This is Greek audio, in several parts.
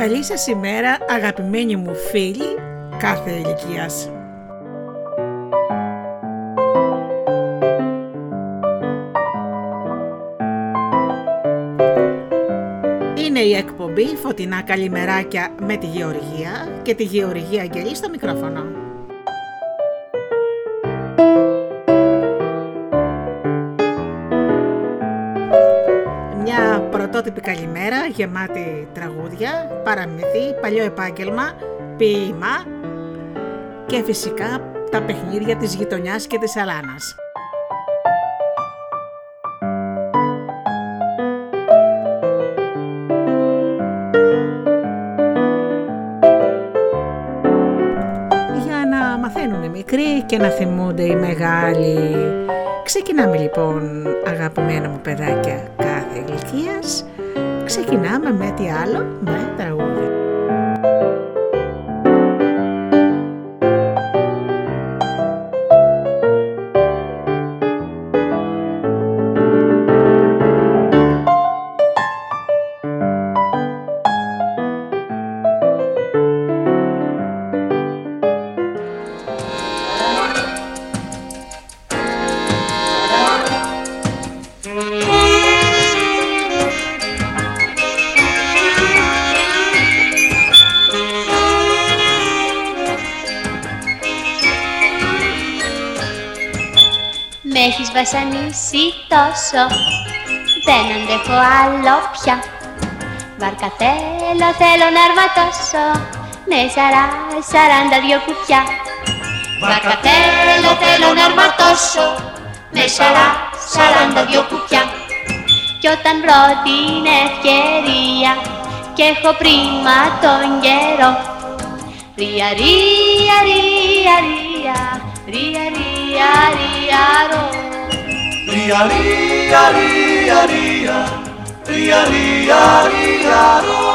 Καλή σας ημέρα αγαπημένοι μου φίλοι κάθε ηλικίας. Είναι η εκπομπή Φωτεινά Καλημεράκια με τη Γεωργία και τη Γεωργία Αγγελή στο μικρόφωνο. Πρωτότυπη καλημέρα γεμάτη τραγούδια, παραμύθι, παλιό επάγγελμα, ποίημα και φυσικά τα παιχνίδια της γειτονιάς και της αλάνας. Για να μαθαίνουν οι μικροί και να θυμούνται οι μεγάλοι. Ξεκινάμε λοιπόν αγαπημένα μου παιδάκια κάθε ηλικίας. Ξεκινάμε με τι άλλο, με τραγούδια. Τόσο. Δεν αντέχω άλλο πια. Βάρκα θέλω, θέλω να αρματώσω Με σαρά, σαράντα δυο κουπιά. Βάρκα θέλω, θέλω να αρματώσω Με σαρά, σαράντα δυο κουπιά. Κι όταν βρω την ευκαιρία Και έχω πρίμα τον καιρό. Ρία, ρία, ρία, ρία. Ρία, ρία, ρία, ρο Ρία, ρία, ρία, ρία, ρία, ρία, ρία, ρο.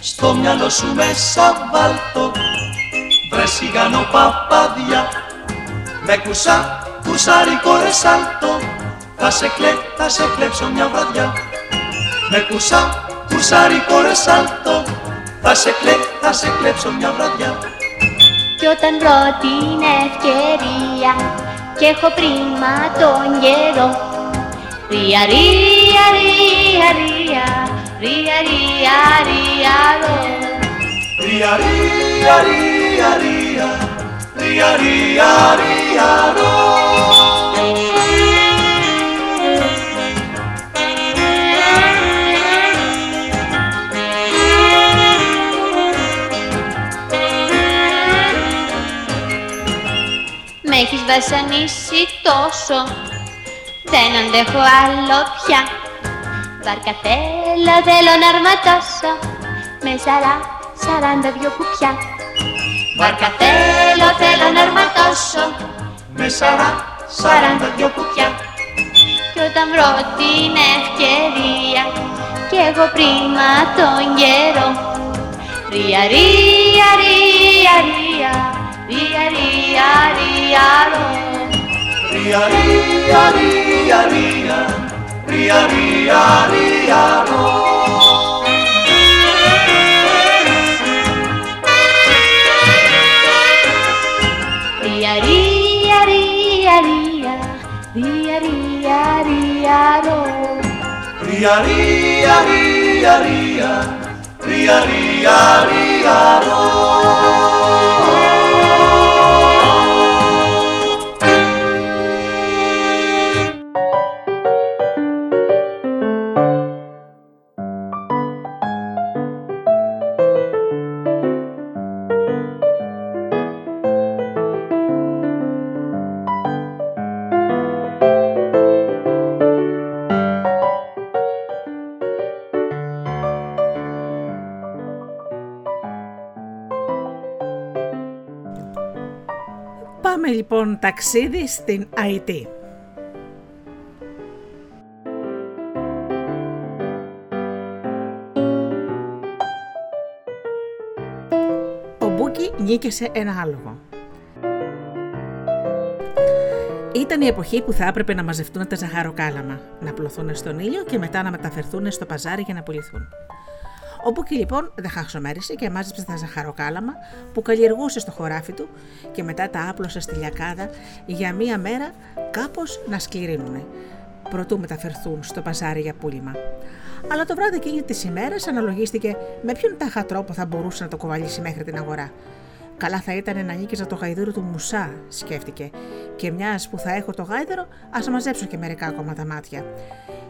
Στο μυαλό σου μέσα βάλτο βρε σιγανό παπαδιά. Με κουσά, κουσάρικο ρε σάλτο θα σε κλέ, θα σε κλέψω μια βραδιά με κουσά, κουσάρικο ρε σάλτο θα σε κλέ, θα σε κλέψω μια βραδιά Κι όταν βρω την ευκαιρία και έχω πρίμα τον καιρό Ρία, ρία, ρία, ρία, ρία, ρία, ρία, ρο Ρία, ρία, ρία, ρία, ρία, ρία, ρία, ρο. Έχεις βασανίσει τόσο. Δεν αντέχω άλλο πια. Βάρκα θέλω, θέλω να αρματώσω Με σαρά, σαράντα δυο κουπιά. Βάρκα θέλω, θέλω να αρματώσω Με σαρά, σαράντα δυο κουπιά. Κι όταν βρω την ευκαιρία Κι έχω πρίμα τον καιρό. Ρία, ρία, ρία, ρία Ρία, ρία, ρία, ρο Ρία, ρία, ρία, ρία, ρία, ρία, ρία, ρο. Ρία, ρία, ρία, ρία Ρία, ρία, ρία, ρο Ρία, ρία, ρία, ρία, ταξίδι στην Αϊτή. Ο Μπούκι νίκησε ένα άλογο. Ήταν η εποχή που θα έπρεπε να μαζευτούν τα ζαχαροκάλαμα, να απλωθούν στον ήλιο και μετά να μεταφερθούν στο παζάρι για να πουληθούν. Ο Μπούκι λοιπόν δεν χασομέρησε και μάζεψε τα ζαχαροκάλαμα που καλλιεργούσε στο χωράφι του και μετά τα άπλωσε στη λιακάδα για μία μέρα κάπως να σκληρύνουν προτού μεταφερθούν στο παζάρι για πούλημα. Αλλά το βράδυ εκείνη της ημέρας αναλογίστηκε με ποιον τάχα τρόπο θα μπορούσε να το κοβαλήσει μέχρι την αγορά. Καλά θα ήταν να νίκηζα το γαϊδούρο του Μουσά, σκέφτηκε. Και μιας που θα έχω το γάιδερο, ας μαζέψω και μερικά ακόμα τα μάτια.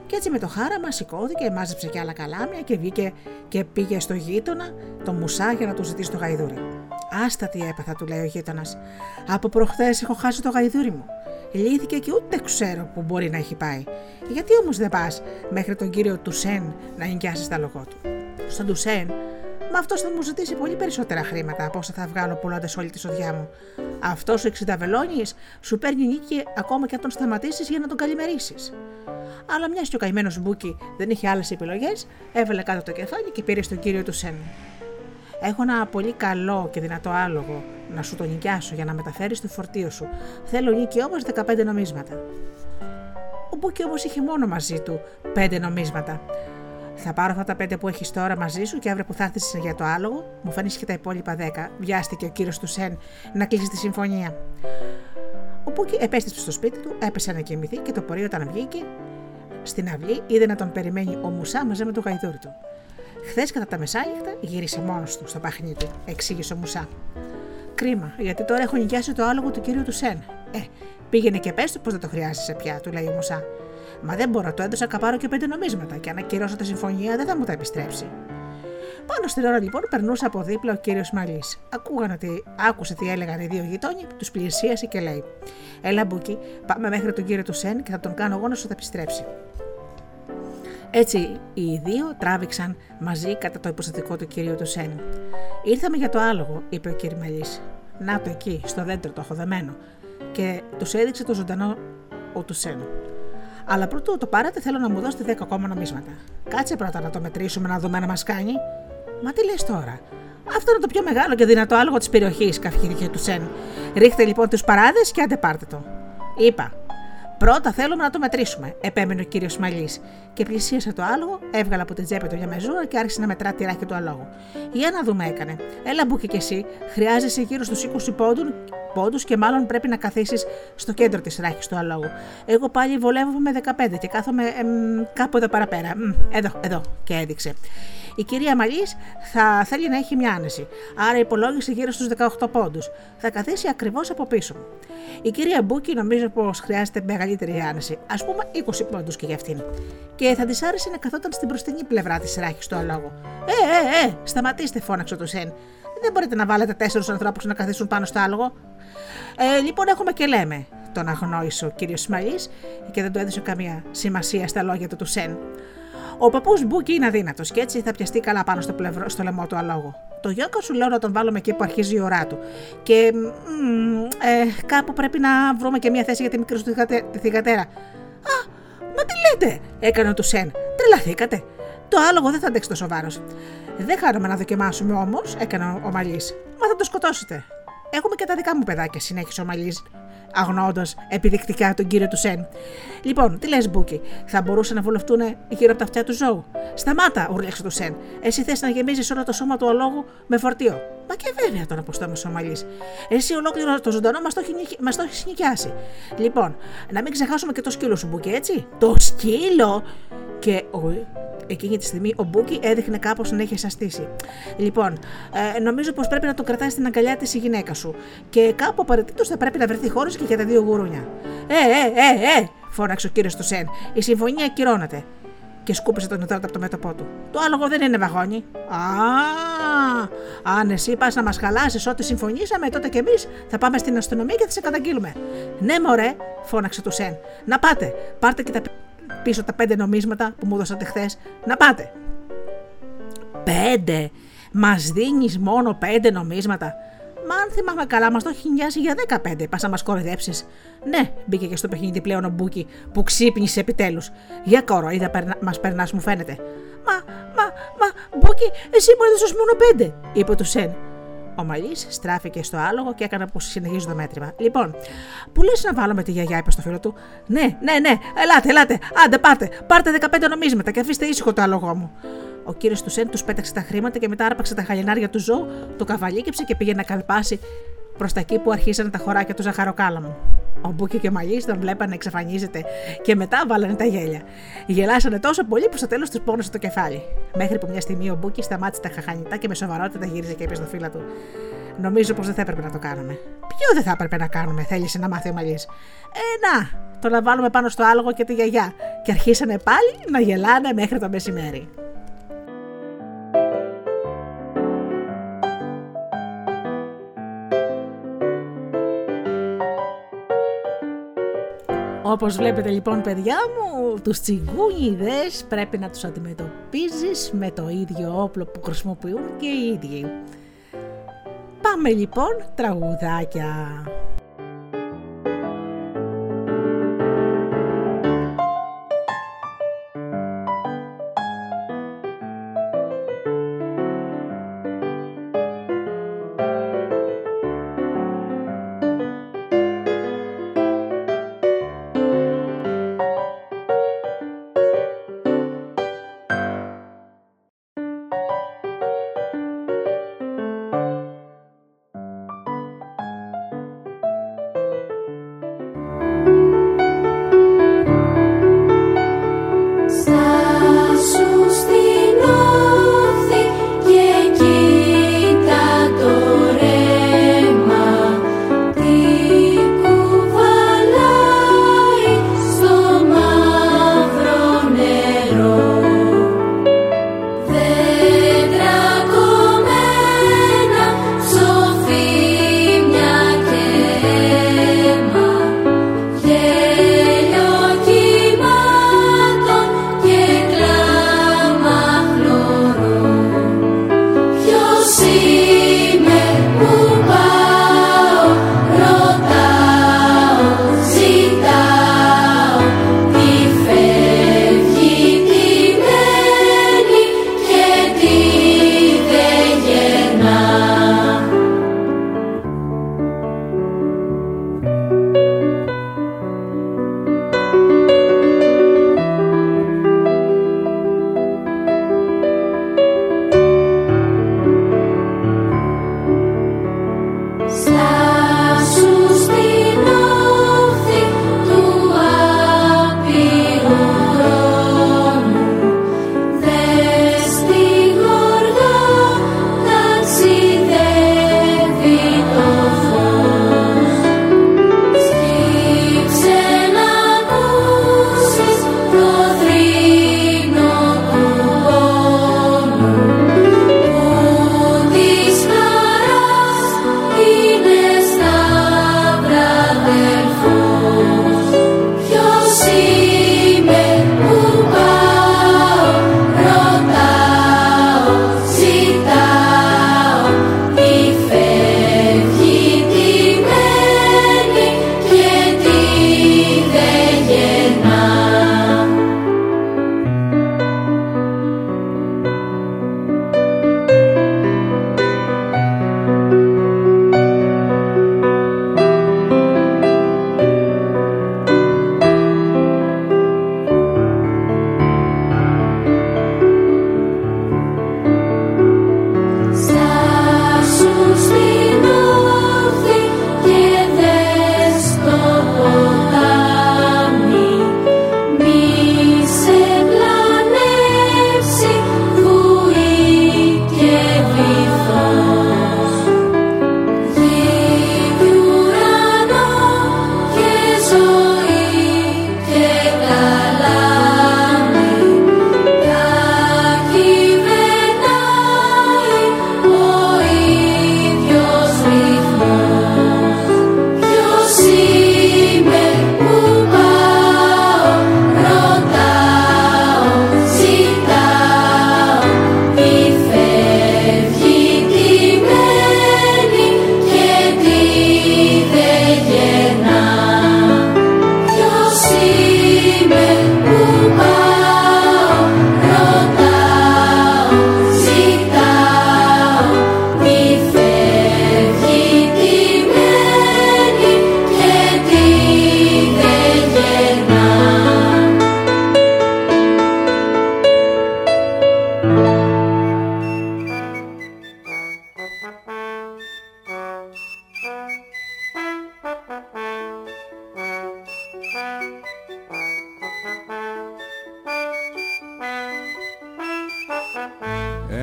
Και έτσι με το χάραμα σηκώθηκε, μάζεψε και άλλα καλάμια και βγήκε και πήγε στο γείτονα, το Μουσά, για να του ζητήσει το γαϊδούρι. Άστα τι έπαθα, του λέει ο γείτονας. Από προχθές έχω χάσει το γαϊδούρι μου. Λύθηκε και ούτε ξέρω που μπορεί να έχει πάει. Γιατί όμως δεν πας μέχρι τον κύριο Τουσέν να νοικιάσεις τα λογό του; Στον Τουσέν Μα αυτός θα μου ζητήσει πολύ περισσότερα χρήματα από όσα θα βγάλω πουλώντας όλη τη σοδιά μου. Αυτό ο εξιταβελόνι σου παίρνει νίκη ακόμα και αν τον σταματήσεις για να τον καλημερίσεις. Αλλά μιας και ο καημένος Μπούκι δεν είχε άλλες επιλογές, έβαλε κάτω το κεφάλι και πήγε στον κύριο Τουσέν. Έχω ένα πολύ καλό και δυνατό άλογο να σου το νοικιάσω για να μεταφέρεις το φορτίο σου. Θέλω νοίκι όμως 15 νομίσματα. Ο Μπούκι όμως είχε μόνο μαζί του 5 νομίσματα. Θα πάρω αυτά τα πέντε που έχεις τώρα μαζί σου και αύριο που θα έρθεις για το άλογο, μου φέρνεις και τα υπόλοιπα δέκα. Βιάστηκε ο κύριος Τουσέν να κλείσει τη συμφωνία. Ο Πούκι επέστρεψε στο σπίτι του, έπεσε να κοιμηθεί και το πρωί όταν βγήκε στην αυλή είδε να τον περιμένει ο Μουσά μαζί με το γαϊδούρι του. Χθες κατά τα μεσάνυχτα γύρισε μόνος του στο παχνί του, εξήγησε ο Μουσά. Κρίμα, γιατί τώρα έχω νοικιάσει το άλογο του κυρίου του Σεν. Ε, πήγαινε και πες του πω δεν το χρειάζεσαι πια, του λέει ο Μουσά. Μα δεν μπορώ, το έδωσα καπάρω και πέντε νομίσματα και αν ακυρώσω τη συμφωνία δεν θα μου τα επιστρέψει. Πάνω στην ώρα λοιπόν περνούσε από δίπλα ο κύριος Μαλής. Ακούγαν ότι άκουσε τι έλεγαν οι δύο γειτόνιοι, τους πλησίασε και λέει: Έλα, Μπούκι, πάμε μέχρι τον κύριο του Σεν και θα τον κάνω εγώ να σου τα επιστρέψει. Έτσι οι δύο τράβηξαν μαζί κατά το υποστατικό του κυρίου του Σεν. Ήρθαμε για το άλογο, είπε ο κύριος Μαλής. Να το εκεί, στο δέντρο το έχω δεμένο. Και τους έδειξε το ζωντανό ο του Σεν. Αλλά πρωτού το πάρετε, θέλω να μου δώσετε 10 ακόμα νομίσματα. Κάτσε πρώτα να το μετρήσουμε να δούμε να μας κάνει. Μα τι λες τώρα; Αυτό είναι το πιο μεγάλο και δυνατό άλογο της περιοχής, καυχήθηκε του Σεν. Ρίχτε λοιπόν τους παράδες και άντε πάρτε το. Είπα. Πρώτα θέλουμε να το μετρήσουμε, επέμενε ο κύριος Μαλής. Και πλησίασε το άλογο, έβγαλε από την τσέπη του μια μεζούρα και άρχισε να μετρά τη ράχη του αλόγου. Για να δούμε, έκανε. Έλα, μπουκι και εσύ, χρειάζεσαι γύρω στους 20 πόντους και μάλλον πρέπει να καθίσεις στο κέντρο της ράχης του αλόγου. Εγώ πάλι βολεύομαι με 15 και κάθομαι εμ, κάπου εδώ παραπέρα. εδώ, εδώ, και έδειξε. Η κυρία Μαλής θα θέλει να έχει μια άνεση, άρα υπολόγισε γύρω στους 18 πόντους. Θα καθίσει ακριβώς από πίσω μου. Η κυρία Μπούκι νομίζω πως χρειάζεται μεγαλύτερη άνεση, ας πούμε 20 πόντους και για αυτήν. Και θα της άρεσε να καθόταν στην μπροστινή πλευρά της ράχης του αλόγου. Ε, ε, ε, σταματήστε, φώναξε το Σεν. Δεν μπορείτε να βάλετε τέσσερου ανθρώπους να καθίσουν πάνω στο άλογο. Ε, λοιπόν, έχουμε και λέμε, τον αγνόησε ο κύριος Σμαλή και δεν του έδωσε καμία σημασία στα λόγια του του Σεν. Ο παππούς Μπούκι είναι αδύνατος και έτσι θα πιαστεί καλά πάνω στο, πλευρό, στο λαιμό του αλόγου. Το γιόκα σου λέω να τον βάλουμε εκεί που αρχίζει η ώρα του. Και ε, κάπου πρέπει να βρούμε και μια θέση για τη μικρή σου τη θηγατέρα. Α, μα τι λέτε, έκανε ο Τουσέν. Τρελαθήκατε. Το άλογο δεν θα αντέξει τόσο βάρος. Δεν χάρομαι να δοκιμάσουμε όμως, έκανε ο Μαλής. Μα θα το σκοτώσετε. Έχουμε και τα δικά μου παιδάκια, συνέχισε ο Μαλής, αγνώντα επιδεικτικά τον κύριο του Σεν. Λοιπόν, τι λες, Μπούκι, θα μπορούσαν να βολευτούν γύρω από τα αυτιά του ζώου; Σταμάτα, ούρλιαξε ο Τουσέν. Εσύ θες να γεμίσεις όλο το σώμα του αλόγου με φορτίο. Μα και βέβαια τον αποστόμησε ο Μαλή. Εσύ ολόκληρο το ζωντανό μας το, μας το έχεις νοικιάσει. Λοιπόν, να μην ξεχάσουμε και το σκύλο σου, Μπούκι, έτσι. Το σκύλο! Και ο εκείνη τη στιγμή ο Μπούκι έδειχνε κάπως να έχει σαστίσει. Λοιπόν, ε, νομίζω πως πρέπει να τον κρατάει στην αγκαλιά της η γυναίκα σου. Και κάπου απαραίτητος θα πρέπει να βρεθεί χώρος και για τα δύο γουρούνια. Ε, ε, ε, ε, φώναξε ο κύριος του Σεν. Η συμφωνία ακυρώνεται. Και σκούπισε τον υδρότα από το μέτωπό του. Το άλογο δεν είναι βαγόνι. Α, αν εσύ πας να μας χαλάσεις ό,τι συμφωνήσαμε, τότε κι εμείς θα πάμε στην αστυνομία και θα σε καταγγείλουμε. Ναι, μωρέ, φώναξε του Σεν. Να πάτε, πάρτε και τα πίσω τα πέντε νομίσματα που μου δώσατε χθες. Να πάτε. Πέντε! Μας δίνεις μόνο πέντε νομίσματα. Μα αν θυμάμαι καλά, μας το έχεις νοικιάσει για 15. Πας να μας κοροϊδέψεις. Ναι, μπήκε και στο παιχνίδι πλέον ο Μπούκι που ξύπνησε επιτέλους. Για κορόιδα μας περνάς, μου φαίνεται. Μα, μα, μα, Μπούκι, εσύ μου έδωσες μόνο πέντε, είπε ο Τουσέν. Ο Μαλή στράφηκε στο άλογο και έκανε πως συνεχίζει το μέτρημα. Λοιπόν, πού λες να βάλουμε τη γιαγιά, είπε στο φίλο του; Ναι, ναι, ναι, ελάτε, ελάτε, άντε πάρτε, πάρτε 15 νομίσματα και αφήστε ήσυχο το άλογό μου. Ο κύριος Τουσέν τους πέταξε τα χρήματα και μετά άρπαξε τα χαλινάρια του ζώου, το καβαλίκεψε και πήγε να καλπάσει προς τα εκεί που αρχίσαν τα χωράφια του ζαχαροκάλαμου. Ο Μπούκι και ο Μαλή τον βλέπαν να εξαφανίζεται και μετά βάλανε τα γέλια. Γελάσανε τόσο πολύ που στο τέλος τους πόνεσε το κεφάλι. Μέχρι που μια στιγμή ο Μπούκι σταμάτησε τα χαχανητά και με σοβαρότητα γύρισε και είπε στο φίλο του: Νομίζω πως δεν θα έπρεπε να το κάνουμε. Ποιο δεν θα έπρεπε να κάνουμε, θέλησε να μάθει ο Μαλή. Ε, να, το να βάλουμε πάνω στο άλογο και τη γιαγιά. Και αρχίσανε πάλι να γελάνε μέχρι το μεσημέρι. Όπως βλέπετε λοιπόν παιδιά μου, τους τσιγκούνιδες πρέπει να τους αντιμετωπίζεις με το ίδιο όπλο που χρησιμοποιούν και οι ίδιοι. Πάμε λοιπόν τραγουδάκια.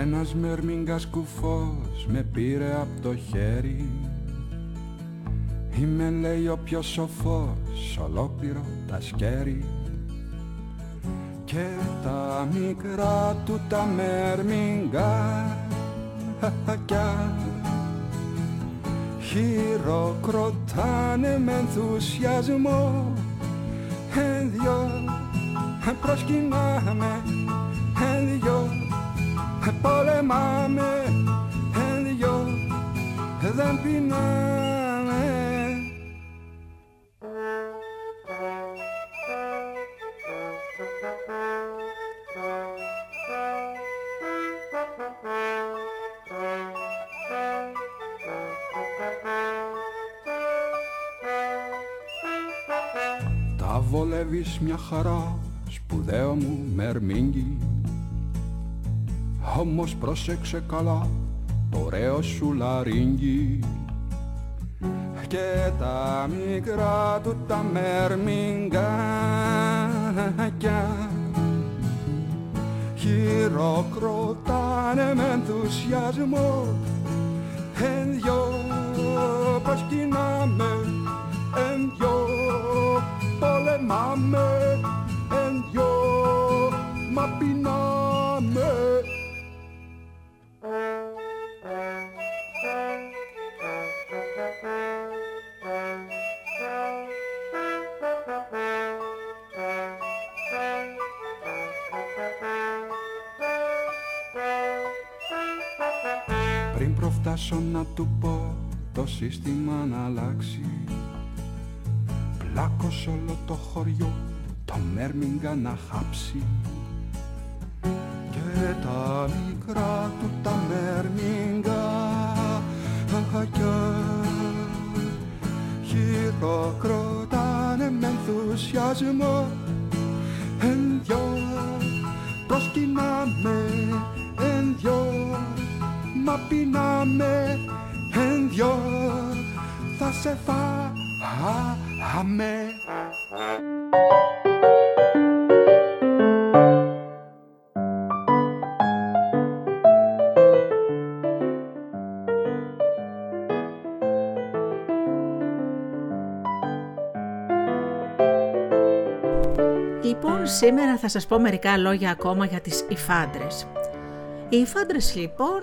Ένας μερμήγκας κουφός με πήρε από το χέρι. Είμαι λέει ο πιο σοφός ολόκληρο τα σκέρι. Και τα μικρά του τα μερμηγκάκια χειροκροτάνε με ενθουσιασμό. Εν δυο προσκυνάμε εν δυο πολεμάμε. Εν δυο δεν πεινάμε. Βολεύεις μια χαρά σπουδαίο μου μερμήγκι όμως πρόσεξε καλά το ωραίο σου λαρίνγκι και τα μικρά του τα μερμηγκάκια χειροκροτάνε με ενθουσιασμό. Εν δυο προσκυνάμε εν δυο πολεμάμε εν δυο μα πεινάμε Πριν προφτάσω να του πω το σύστημα να αλλάξει. Πλάκος όλο το χωριό το μέρμιγκα να χάψει. Και τα μικρά του τα μέρμιγκα αγακιά χειροκροτάνε με ενθουσιασμό. Εν δυο προσκυνάμε εν δυο μα πεινάμε εν δυο θα σε φάμε Αμέ. Λοιπόν, σήμερα θα σας πω μερικά λόγια ακόμα για τις υφάντρες. Οι υφάντρες λοιπόν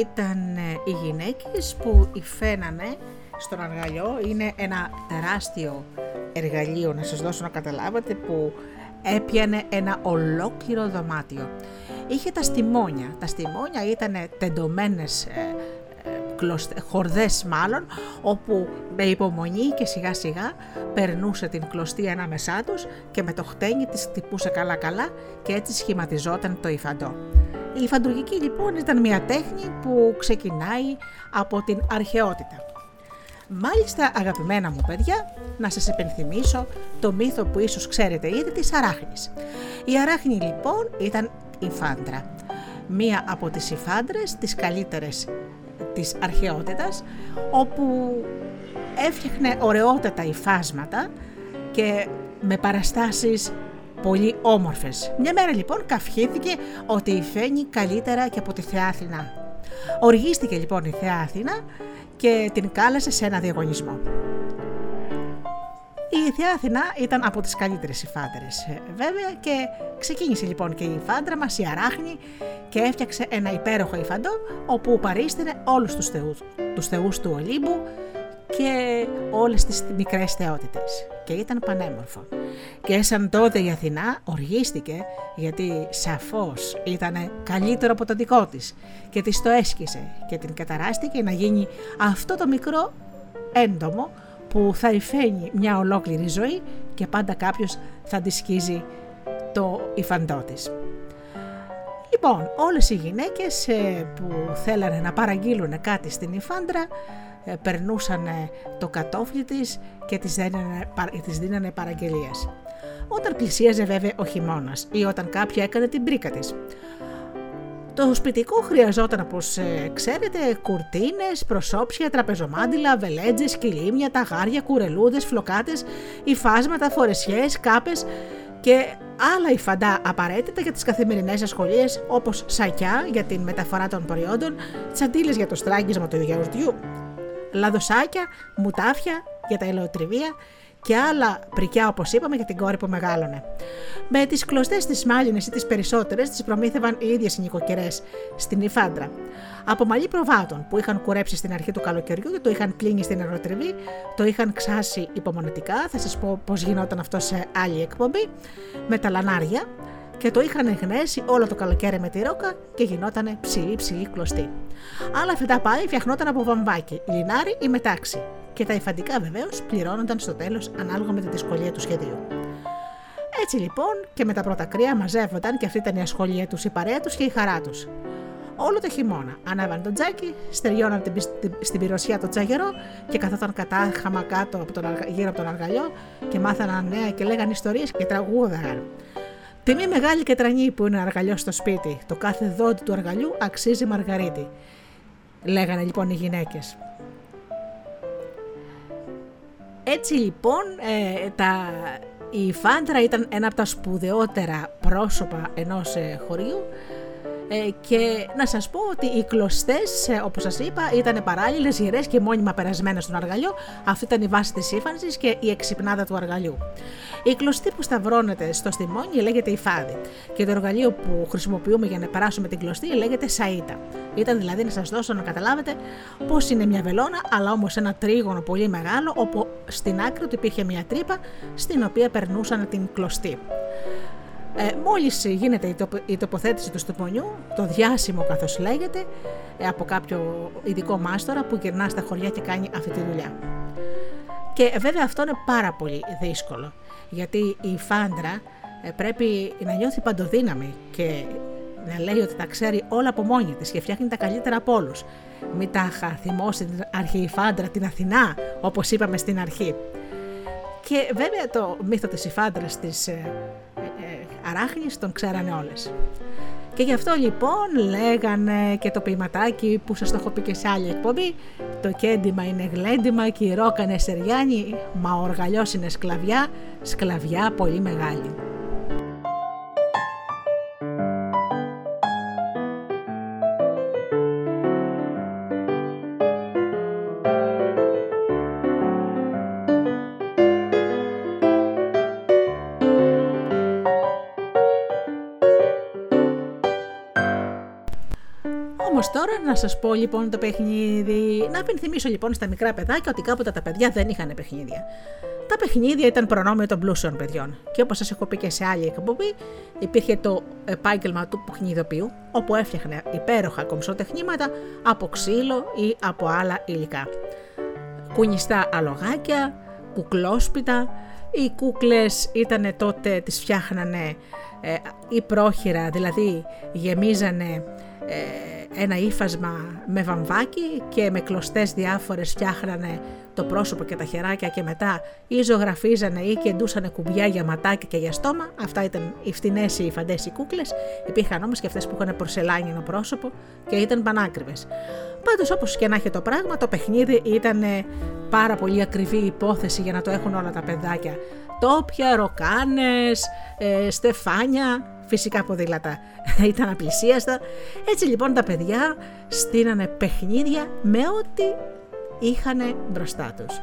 ήταν ε, οι γυναίκες που υφαίνανε στον αργαλιό είναι ένα τεράστιο εργαλείο να σας δώσω να καταλάβετε που έπιανε ένα ολόκληρο δωμάτιο. Είχε τα στιμόνια. Τα στιμόνια ήταν τεντωμένες ε, ε, χορδές μάλλον, όπου με υπομονή και σιγά σιγά περνούσε την κλωστή ανάμεσά τους και με το χτένι της χτυπούσε καλά καλά και έτσι σχηματιζόταν το υφαντό. Η υφαντουργική λοιπόν ήταν μια τέχνη που ξεκινάει από την αρχαιότητα. Μάλιστα αγαπημένα μου παιδιά, να σας επενθυμίσω το μύθο που ίσως ξέρετε ήδη της Αράχνης. Η Αράχνη λοιπόν ήταν η φάντρα. Μία από τις υφάντρες, τις καλύτερες της αρχαιότητας, όπου έφτιαχνε ωραιότατα υφάσματα και με παραστάσεις πολύ όμορφες. Μια μέρα λοιπόν καυχήθηκε ότι υφαίνει καλύτερα και από τη Θεά Αθηνά. Οργίστηκε λοιπόν η Θεά Αθηνά και την κάλεσε σε ένα διαγωνισμό. Η Θεία Αθηνά ήταν από τις καλύτερες υφάντρες ε, βέβαια και ξεκίνησε λοιπόν και η υφάντρα μας η Αράχνη και έφτιαξε ένα υπέροχο υφαντό όπου παρίστηνε όλους τους θεούς, τους θεούς του Ολύμπου και όλες τις μικρές θεότητες και ήταν πανέμορφο. Και σαν τότε η Αθηνά οργίστηκε γιατί σαφώς ήταν καλύτερο από το δικό της και της το έσκησε και την καταράστηκε να γίνει αυτό το μικρό έντομο που θα υφαίνει μια ολόκληρη ζωή και πάντα κάποιος θα τη σκίζει το υφαντό της. Λοιπόν, όλες οι γυναίκες ε, που θέλανε να παραγγείλουν κάτι στην υφάντρα ε, περνούσαν το κατόφλι της και τις δίνανε, τις δίνανε παραγγελίες. Όταν πλησίαζε βέβαια ο χειμώνας ή όταν κάποια έκανε την πρίκα της. Το σπιτικό χρειαζόταν, όπως ε, ξέρετε, κουρτίνες, προσώψια, τραπεζομάντιλα, βελέτζες, κυλίμια, ταγάρια, κουρελούδες, φλοκάτες, υφάσματα, φορεσιές, κάπες και άλλα υφαντά απαραίτητα για τις καθημερινές ασχολίες όπως σακιά για την μεταφορά των προϊόντων, τσαντίλες για το στράγγισμα του γιαουρτιού, λαδοσάκια, μουτάφια για τα ελαιοτριβία και άλλα πρικιά όπως είπαμε για την κόρη που μεγάλωνε. Με τις κλωστές της μάλινες ή τις περισσότερες τις προμήθευαν οι ίδιες οι νοικοκυρές στην Ιφάντρα. Από μαλλί προβάτων που είχαν κουρέψει στην αρχή του καλοκαιριού και το είχαν κλείνει στην αεροτριβή, το είχαν ξάσει υπομονετικά. Θα σας πω πώς γινόταν αυτό σε άλλη εκπομπή. Με τα λανάρια και το είχαν γνέσει όλο το καλοκαίρι με τη ρόκα και γινόταν ψηλή ψηλή κλωστή. Άλλα φετά πάει φτιαχνόταν από βαμβάκι, λινάρι ή μετάξι και τα υφαντικά βεβαίως πληρώνονταν στο τέλος ανάλογα με τη δυσκολία του σχεδίου. Έτσι λοιπόν και με τα πρώτα κρύα μαζεύονταν και αυτή ήταν η ασχολία τους, η παρέα τους και η χαρά τους. Όλο το χειμώνα ανέβαν τον τζάκι, στεριώναν την, στην πυροσιά το τζαγερό και καθόταν κατάχαμα κάτω από τον, γύρω από τον αργαλιό και μάθαναν νέα και λέγαν ιστορίες και τραγούδαγαν. Τιμή μεγάλη και τρανή που είναι αργαλιός στο σπίτι. Το κάθε δόντι του αργαλιού αξίζει μαργαρίτη. Λέγανε λοιπόν οι γυναίκες. Έτσι λοιπόν ε, τα, η Φάντρα ήταν ένα από τα σπουδαιότερα πρόσωπα ενός ε, χωρίου ε, και να σας πω ότι οι κλωστές, ε, όπως σας είπα, ήταν παράλληλες, γυρές και μόνιμα περασμένες στον αργαλιό. Αυτή ήταν η βάση της ύφανσης και η εξυπνάδα του αργαλιού. Η κλωστή που σταυρώνεται στο στιμόνι λέγεται υφάδι και το εργαλείο που χρησιμοποιούμε για να περάσουμε την κλωστή λέγεται σαΐτα. Ήταν δηλαδή να σας δώσω να καταλάβετε πώς είναι μια βελόνα, αλλά όμως ένα τρίγωνο πολύ μεγάλο, όπου στην άκρη του υπήρχε μια τρύπα στην οποία περνούσαν την κλωστή. Ε, μόλις γίνεται η, τοποθέτηση του στοπονιού, το διάσημο καθώς λέγεται, ε, από κάποιο ειδικό μάστορα που γυρνά στα χωριά και κάνει αυτή τη δουλειά. Και βέβαια αυτό είναι πάρα πολύ δύσκολο, γιατί η φάντρα ε, πρέπει να νιώθει παντοδύναμη και να λέει ότι τα ξέρει όλα από μόνη της και φτιάχνει τα καλύτερα από όλους. Μην τα θυμώσει την αρχή φάντρα, την Αθηνά, όπως είπαμε στην αρχή. Και βέβαια το μύθο της υφάντρας της ε, αράχνης τον ξέρανε όλες. Και γι' αυτό λοιπόν λέγανε και το ποιηματάκι που σας το έχω πει και σε άλλη εκπομπή το κέντημα είναι γλέντημα και η ρόκα είναι σεριάνι μα ο οργαλιός είναι σκλαβιά, σκλαβιά πολύ μεγάλη. Να σας πω λοιπόν το παιχνίδι. Να πενθυμίσω λοιπόν στα μικρά παιδάκια ότι κάποτε τα παιδιά δεν είχαν παιχνίδια. Τα παιχνίδια ήταν προνόμιο των πλούσιων παιδιών. Και όπως σας έχω πει και σε άλλη εκπομπή, υπήρχε το επάγγελμα του παιχνιδοποιού, όπου έφτιαχνε υπέροχα κομψοτεχνήματα από ξύλο ή από άλλα υλικά. Κουνιστά αλογάκια, κουκλόσπιτα, οι κούκλες ήταν τότε, τις φτιάχνανε ε, ή πρόχειρα, δηλαδή γεμίζανε ε, ένα ύφασμα με βαμβάκι και με κλωστές διάφορες φτιάχνανε το πρόσωπο και τα χεράκια και μετά ή ζωγραφίζανε ή κεντούσανε κουμπιά για ματάκι και για στόμα. Αυτά ήταν οι φτηνές ή οι φαντές οι κούκλες. Υπήρχαν όμως και αυτές που είχαν πορσελάνινο πρόσωπο και ήταν πανάκριβες. Πάντως, όπως και να έχει το πράγμα, το παιχνίδι ήταν πάρα πολύ ακριβή υπόθεση για να το έχουν όλα τα παιδάκια. Τόπια, ροκάνες, ε, στεφάνια, φυσικά ποδήλατα ήταν απλησίαστα. Έτσι λοιπόν τα παιδιά στείνανε παιχνίδια με ό,τι είχαν μπροστά τους.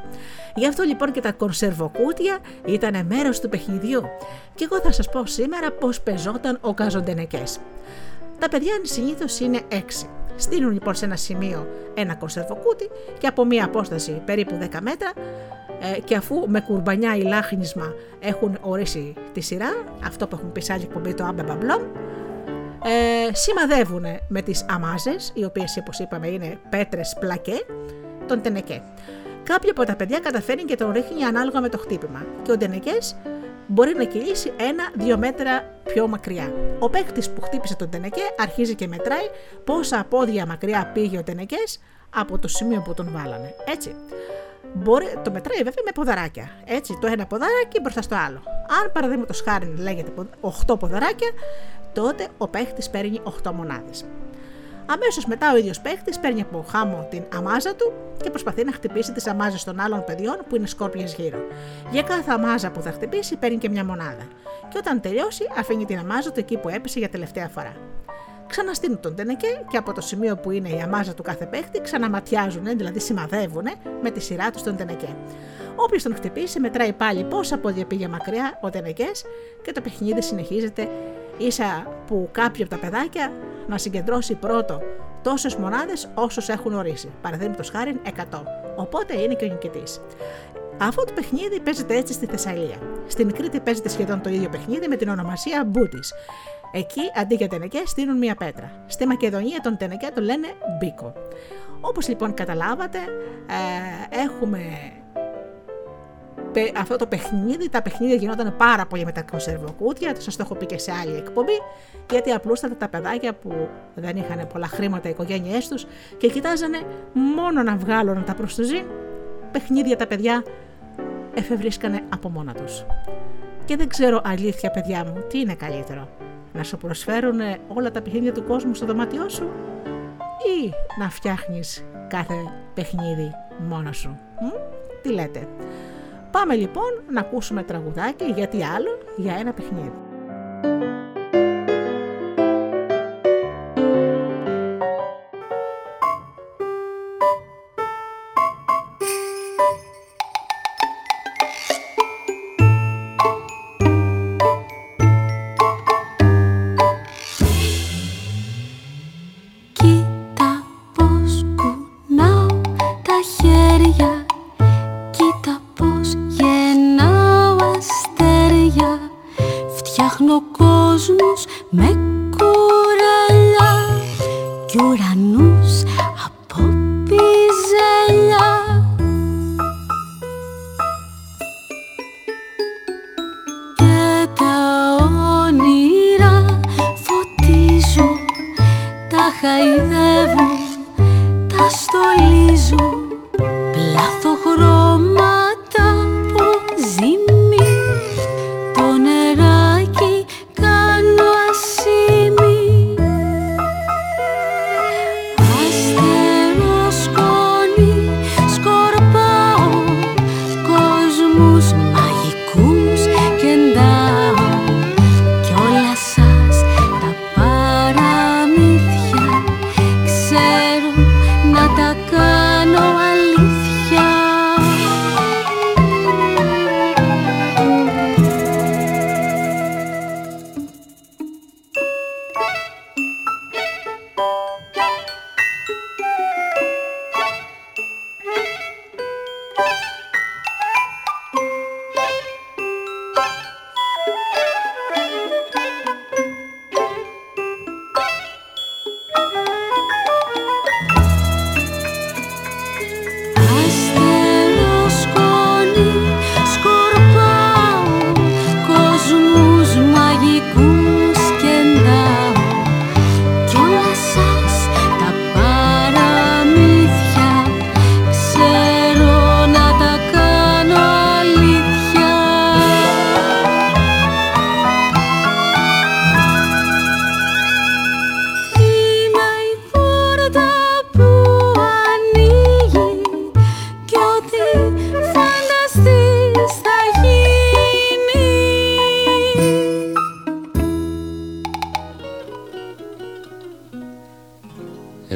Γι' αυτό λοιπόν και τα κονσερβοκούτια ήταν μέρος του παιχνιδιού και εγώ θα σας πω σήμερα πώς πεζόταν ο καζοντενεκές. Τα παιδιά συνήθως είναι έξι. Στείλουν λοιπόν σε ένα σημείο ένα κονσερβοκούτι και από μία απόσταση περίπου 10 μέτρα ε, και αφού με κουρμπανιά ή λάχνισμα έχουν ορίσει τη σειρά, αυτό που έχουν πει σε άλλη εκπομπή το άμπεμπαμπλόμ, ε, σημαδεύουν με τις αμάζες, οι οποίες όπως είπαμε είναι πέτρες πλακέ, τον τενεκέ. Κάποιο από τα παιδιά καταφέρνει και τον ρίχνει ανάλογα με το χτύπημα και ο τενεκές μπορεί να κυλήσει ένα-δύο μέτρα πιο μακριά. Ο παίκτης που χτύπησε τον τενεκέ αρχίζει και μετράει πόσα πόδια μακριά πήγε ο τενεκές από το σημείο που τον βάλανε. Έτσι. Μπορεί, το μετράει βέβαια με ποδαράκια. Έτσι, το ένα ποδαράκι μπροστά στο άλλο. Αν παραδείγματος χάρη λέγεται 8 ποδαράκια, τότε ο παίχτης παίρνει 8 μονάδες. Αμέσως μετά ο ίδιος παίχτης παίρνει από χάμο την αμάζα του και προσπαθεί να χτυπήσει τις αμάζες των άλλων παιδιών που είναι σκόρπιες γύρω. Για κάθε αμάζα που θα χτυπήσει παίρνει και μια μονάδα. Και όταν τελειώσει, αφήνει την αμάζα του εκεί που έπεσε για τελευταία φορά. Ξαναστείνουν τον τενεκέ και από το σημείο που είναι η αμάζα του κάθε παίχτη ξαναματιάζουν, δηλαδή σημαδεύουν με τη σειρά τους τον τενεκέ. Όποιος τον χτυπήσει, μετράει πάλι πόσα πόδια πήγε μακριά ο τενεκές και το παιχνίδι συνεχίζεται ίσα που κάποιο από τα παιδάκια να συγκεντρώσει πρώτο τόσες μονάδες όσε έχουν ορίσει. Παραδείγματος χάρη 100. Οπότε είναι και ο νικητής. Αυτό το παιχνίδι παίζεται έτσι στη Θεσσαλία. Στην Κρήτη παίζεται σχεδόν το ίδιο παιχνίδι με την ονομασία Μπούτης. Εκεί αντί για τενεκέ στείλουν μία πέτρα. Στη Μακεδονία τον τενεκέ το λένε μπίκο. Όπως λοιπόν καταλάβατε ε, έχουμε αυτό το παιχνίδι, τα παιχνίδια γινόταν πάρα πολύ με τα κονσερβοκούτια, σας το έχω πει και σε άλλη εκπομπή, γιατί απλούστατα τα παιδάκια που δεν είχαν πολλά χρήματα οι οικογένειές τους και κοιτάζανε μόνο να βγάλουν τα προστουζή, παιχνίδια τα παιδιά εφευρίσκανε από μόνα τους. Και δεν ξέρω αλήθεια, παιδιά μου, τι είναι καλύτερο. Να σου προσφέρουν όλα τα παιχνίδια του κόσμου στο δωμάτιό σου ή να φτιάχνεις κάθε παιχνίδι μόνος σου. Τι λέτε. Πάμε λοιπόν να ακούσουμε τραγουδάκι γιατί άλλο για ένα παιχνίδι.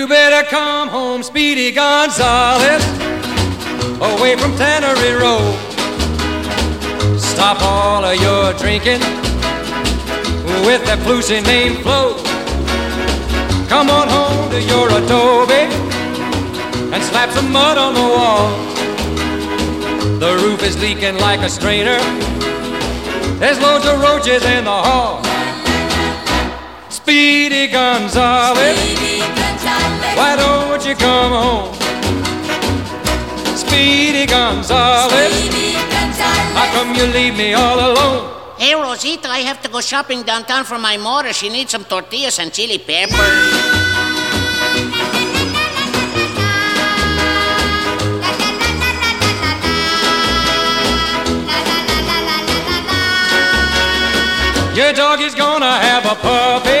You better come home, Speedy Gonzales, away from Tannery Road. Stop all of your drinking with that flusy name Flo. Come on home to your adobe and slap some mud on the wall. The roof is leaking like a strainer. There's loads of roaches in the hall. Speedy Gonzales, why don't you come home? Speedy Gonzales, how come you leave me all alone? Hey, Rosita, I have to go shopping downtown for my mother. She needs some tortillas and chili peppers. Your dog is gonna have a puppy,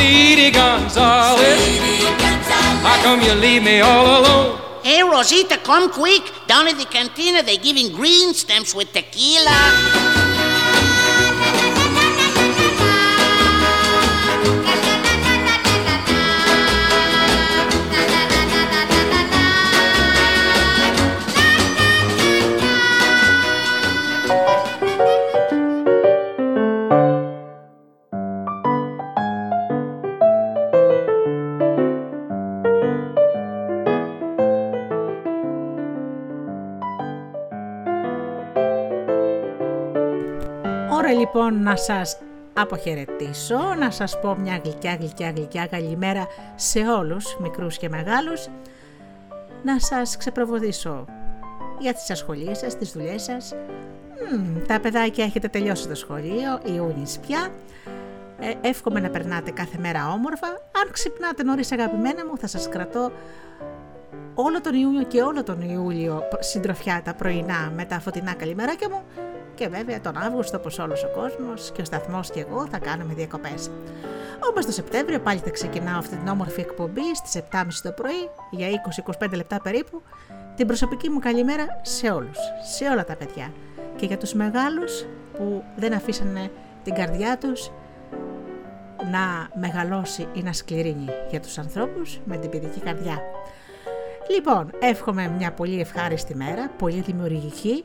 Speedy Gonzales. How come you leave me all alone? Hey, Rosita, come quick. Down at the cantina, they're giving green stamps with tequila. Ώρα λοιπόν να σας αποχαιρετήσω, να σας πω μια γλυκιά γλυκιά γλυκιά καλημέρα σε όλους, μικρούς και μεγάλους, να σας ξεπροβοδήσω για τις ασχολίες σας, τις δουλειές σας. Μμμ, τα παιδάκια έχετε τελειώσει το σχολείο, Ιούνις πια. Ε, εύχομαι να περνάτε κάθε μέρα όμορφα. Αν ξυπνάτε νωρίς αγαπημένα μου θα σας κρατώ όλο τον Ιούνιο και όλο τον Ιούλιο συντροφιά τα πρωινά με τα φωτεινά καλημεράκια μου και βέβαια τον Αύγουστο όπως όλος ο κόσμος και ο σταθμός και εγώ θα κάνουμε διακοπές. Όμως το Σεπτέμβριο πάλι θα ξεκινάω αυτή την όμορφη εκπομπή στις 7.30 το πρωί για 20-25 λεπτά περίπου την προσωπική μου καλημέρα σε όλους, σε όλα τα παιδιά και για τους μεγάλους που δεν αφήσανε την καρδιά τους να μεγαλώσει ή να σκληρύνει για τους ανθρώπους με την παιδική καρδιά. Λοιπόν, εύχομαι μια πολύ ευχάριστη μέρα, πολύ δημιουργική,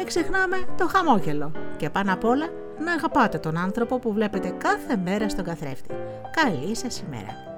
μην ξεχνάμε το χαμόγελο και πάνω απ' όλα να αγαπάτε τον άνθρωπο που βλέπετε κάθε μέρα στον καθρέφτη. Καλή σας ημέρα!